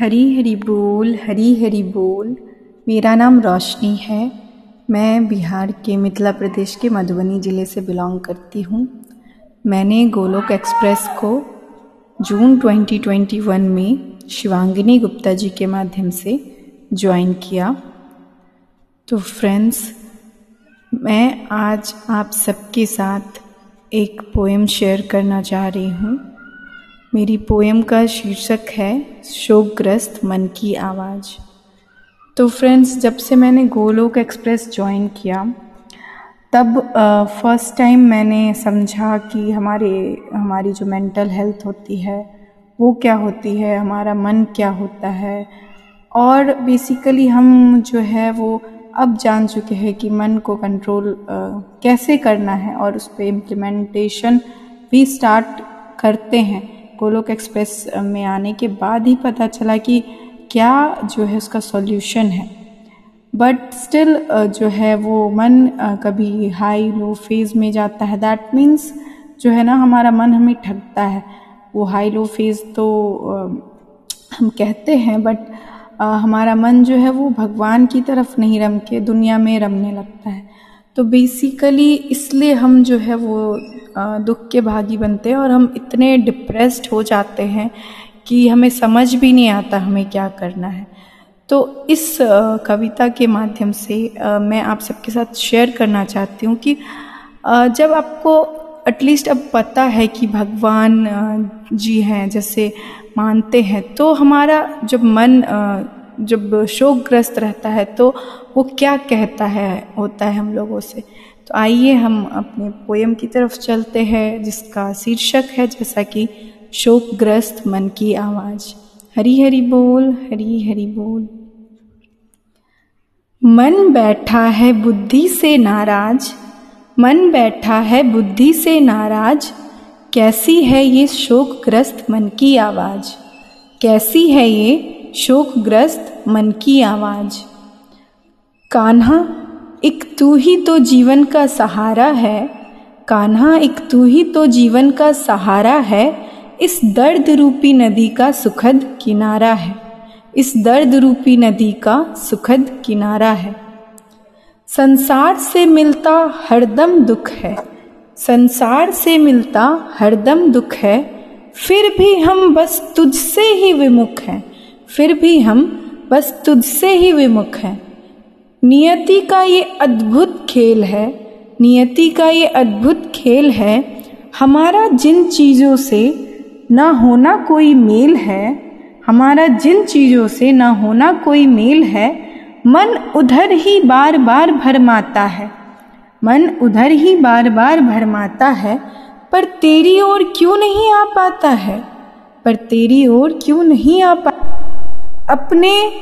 हरी हरी बोल, हरी हरी बोल। मेरा नाम रोशनी है। मैं बिहार के मिथिला प्रदेश के मधुबनी ज़िले से बिलोंग करती हूँ। मैंने गोलोक एक्सप्रेस को जून 2021 में शिवांगिनी गुप्ता जी के माध्यम से ज्वाइन किया। तो फ्रेंड्स, मैं आज आप सबके साथ एक पोएम शेयर करना चाह रही हूँ। मेरी पोएम का शीर्षक है, शोकग्रस्त मन की आवाज़। तो फ्रेंड्स जब से मैंने गोलोक एक्सप्रेस ज्वाइन किया, तब फ़र्स्ट टाइम मैंने समझा कि हमारे, हमारी जो मेंटल हेल्थ होती है, वो क्या होती है, हमारा मन क्या होता है। और बेसिकली हम जो है, वो अब जान चुके हैं कि मन को कंट्रोल कैसे करना है और उस पर इम्प्लीमेंटेशन भी स्टार्ट करते हैं। गोलोक एक्सप्रेस में आने के बाद ही पता चला कि क्या जो है उसका सॉल्यूशन है। बट स्टिल जो है वो मन कभी हाई लो फ़ेज़ में जाता है। दैट मीन्स जो है ना, हमारा मन हमें ठगता है। वो हाई लो फ़ेज़ तो हम कहते हैं बट हमारा मन जो है वो भगवान की तरफ़ नहीं रम के दुनिया में रमने लगता है। तो बेसिकली इसलिए हम जो है वो दुख के भागी बनते हैं और हम इतने डिप्रेस्ड हो जाते हैं कि हमें समझ भी नहीं आता हमें क्या करना है। तो इस कविता के माध्यम से मैं आप सबके साथ शेयर करना चाहती हूँ कि जब आपको एटलीस्ट अब पता है कि भगवान जी हैं, जैसे मानते हैं तो हमारा जब मन जब शोकग्रस्त रहता है तो वो क्या कहता है, होता है हम लोगों से? तो आइए हम अपने पोयम की तरफ़ चलते हैं, जिसका शीर्षक है जैसा कि शोकग्रस्त मन की आवाज़। हरी हरी बोल, हरी हरी बोल। मन बैठा है बुद्धि से नाराज़, मन बैठा है बुद्धि से नाराज़। कैसी है ये शोकग्रस्त मन की आवाज़? कैसी है ये शोकग्रस्त मन की आवाज़? कान्हा एक तू ही तो जीवन का सहारा है, कान्हा एक तू ही तो जीवन का सहारा है, इस दर्द रूपी नदी का सुखद किनारा है, इस दर्द रूपी नदी का सुखद किनारा है। संसार से मिलता हरदम दुख है, संसार से मिलता हरदम दुख है, फिर भी हम बस तुझसे ही विमुख हैं, फिर भी हम बस तुझसे ही विमुख हैं। नियति का ये अद्भुत खेल है, नियति का ये अद्भुत खेल है, हमारा जिन चीज़ों से ना होना कोई मेल है, हमारा जिन चीज़ों से ना होना कोई मेल है, मन उधर ही बार बार भरमाता है। मन उधर ही बार बार भरमाता है, पर तेरी ओर क्यों नहीं आ पाता है? पर तेरी ओर क्यों नहीं आ पा अपने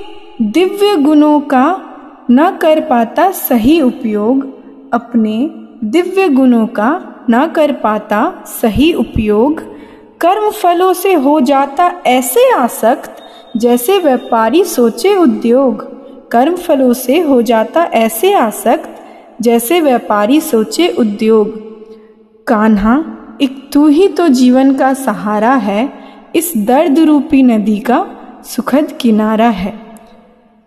दिव्य गुणों का न कर पाता सही उपयोग, अपने दिव्य गुणों का न कर पाता सही उपयोग, कर्म फलों से हो जाता ऐसे आसक्त, जैसे व्यापारी सोचे उद्योग, कर्म फलों से हो जाता ऐसे आसक्त, जैसे व्यापारी सोचे उद्योग। कान्हा, एक तू ही तो जीवन का सहारा है, इस दर्द रूपी नदी का सुखद किनारा है।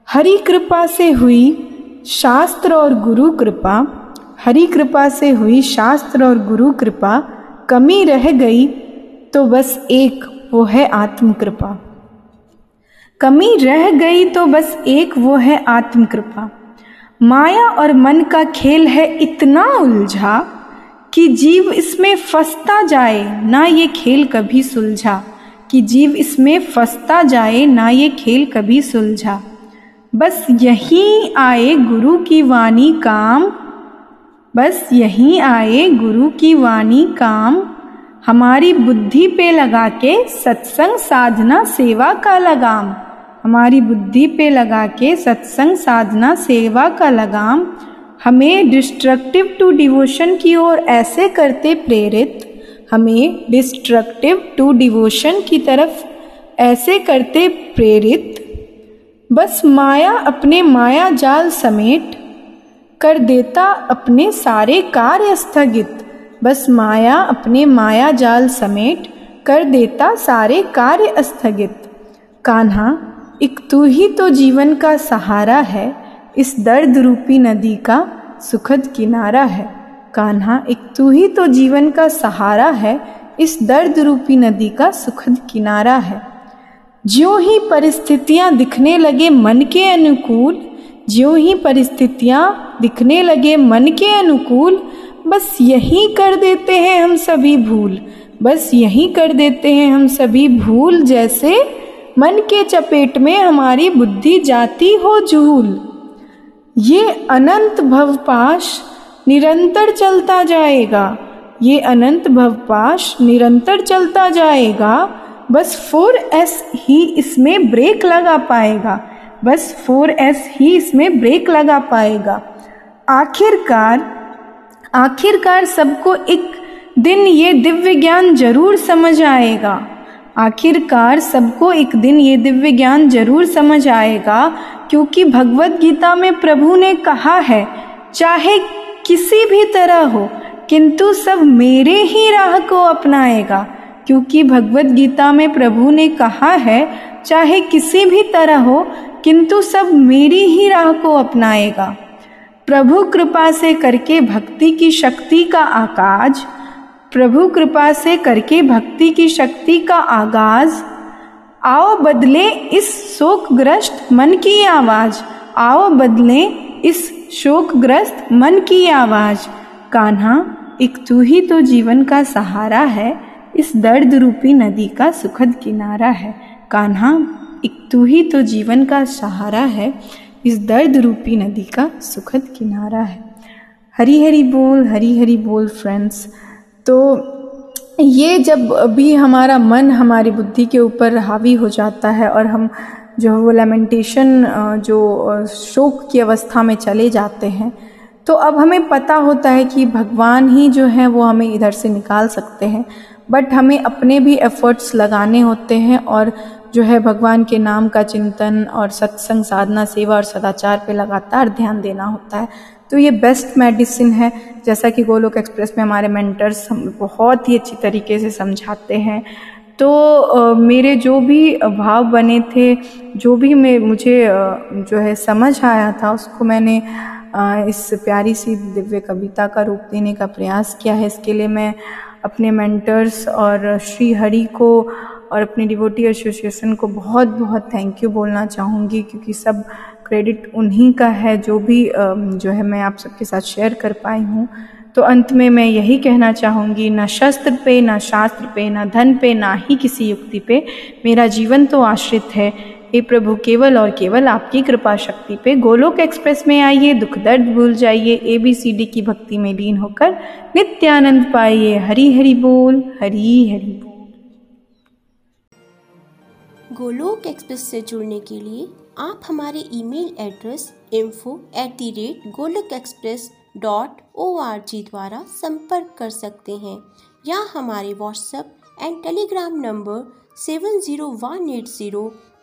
हरि कृपा से हुई शास्त्र और गुरु कृपा, हरि कृपा से हुई शास्त्र और गुरु कृपा, कमी रह गई तो बस एक, वो है आत्म कृपा कमी रह गई तो बस एक, वो है आत्म कृपा माया और मन का खेल है इतना उलझा कि जीव इसमें फंसता जाए, ना ये खेल कभी सुलझा। कि जीव इसमें फंसता जाए, ना ये खेल कभी सुलझा। बस यहीं आए गुरु की वाणी काम। बस यहीं आए गुरु की वाणी काम। हमारी बुद्धि पे लगा के सत्संग साधना सेवा का लगाम। हमारी बुद्धि पे लगा के सत्संग साधना सेवा का लगाम। हमें डिस्ट्रक्टिव टू डिवोशन की ओर ऐसे करते प्रेरित। हमें डिस्ट्रक्टिव टू डिवोशन की तरफ़ ऐसे करते प्रेरित। बस माया अपने माया जाल समेट कर देता अपने सारे कार्य स्थगित। बस माया अपने माया जाल समेट कर देता सारे कार्य स्थगित। कान्हा, एक तू ही तो जीवन का सहारा है, इस दर्द रूपी नदी का सुखद किनारा है। कान्हा, एक तू ही तो जीवन का सहारा है, इस दर्द रूपी नदी का सुखद किनारा है। ज्यों ही परिस्थितियाँ दिखने लगे मन के अनुकूल, ज्यो ही परिस्थितियाँ दिखने लगे मन के अनुकूल, बस यही कर देते हैं हम सभी भूल, बस यही कर देते हैं हम सभी भूल जैसे मन के चपेट में हमारी बुद्धि जाती हो झूल ये अनंत भवपाश निरंतर चलता जाएगा, ये अनंत भवपाश निरंतर चलता जाएगा बस फोर एस ही इसमें ब्रेक लगा पाएगा। बस फोर एस ही इसमें ब्रेक लगा पाएगा। आखिरकार आखिरकार सबको एक दिन ये दिव्य ज्ञान ज़रूर समझ आएगा। आखिरकार सबको एक दिन ये दिव्य ज्ञान ज़रूर समझ आएगा, क्योंकि भगवत गीता में प्रभु ने कहा है, चाहे किसी भी तरह हो, किंतु सब मेरे ही राह को अपनाएगा। क्योंकि भगवत गीता में प्रभु ने कहा है, चाहे किसी भी तरह हो, किंतु सब मेरी ही राह को अपनाएगा। प्रभु कृपा से करके भक्ति की शक्ति का आकाज, प्रभु कृपा से करके भक्ति की शक्ति का आगाज़। आओ बदले इस शोकग्रस्त मन की आवाज़, आओ बदले इस शोकग्रस्त मन की आवाज़। कान्हा, एक तू ही तो जीवन का सहारा है। इस दर्द रूपी नदी का सुखद किनारा है। कान्हा, एक तू ही तो जीवन का सहारा है। इस दर्द रूपी नदी का सुखद किनारा है। हरी हरी बोल हरी हरी बोल फ्रेंड्स तो ये जब भी हमारा मन हमारी बुद्धि के ऊपर हावी हो जाता है और हम जो वो लेमेंटेशन जो शोक की अवस्था में चले जाते हैं तो अब हमें पता होता है कि भगवान ही जो है वो हमें इधर से निकाल सकते हैं। बट हमें अपने भी एफर्ट्स लगाने होते हैं और जो है भगवान के नाम का चिंतन और सत्संग साधना सेवा और सदाचार पे लगातार ध्यान देना होता है। तो ये बेस्ट मेडिसिन है। जैसा कि गोलोक एक्सप्रेस में हमारे मेंटर्स हम बहुत ही अच्छी तरीके से समझाते हैं। तो आ, मेरे जो भी भाव बने थे जो भी मैं मुझे जो है समझ आया था उसको मैंने आ, इस प्यारी सी दिव्य कविता का रूप देने का प्रयास किया है। इसके लिए मैं अपने मेंटर्स और श्री हरि को और अपने डिवोटी एसोसिएशन को बहुत बहुत थैंक यू बोलना चाहूँगी क्योंकि सब क्रेडिट उन्हीं का है जो भी जो है मैं आप सबके साथ शेयर कर पाई हूँ। तो अंत में मैं यही कहना चाहूँगी, न शस्त्र पे, न शास्त्र पे, न धन पे, ना ही किसी युक्ति पे मेरा जीवन तो आश्रित है। हे प्रभु, केवल और केवल आपकी कृपा शक्ति पे गोलोक एक्सप्रेस में आइए, दुख दर्द भूल जाइए ए बी सी डी की भक्ति में लीन होकर नित्यानंद पाइए। हरी हरि बोल हरी हरि बोल। गोलोक एक्सप्रेस से जुड़ने के लिए आप हमारे email address info at the rate Goloka express dot O R G द्वारा संपर्क कर सकते हैं, या हमारे WhatsApp and Telegram number seven zero one eight zero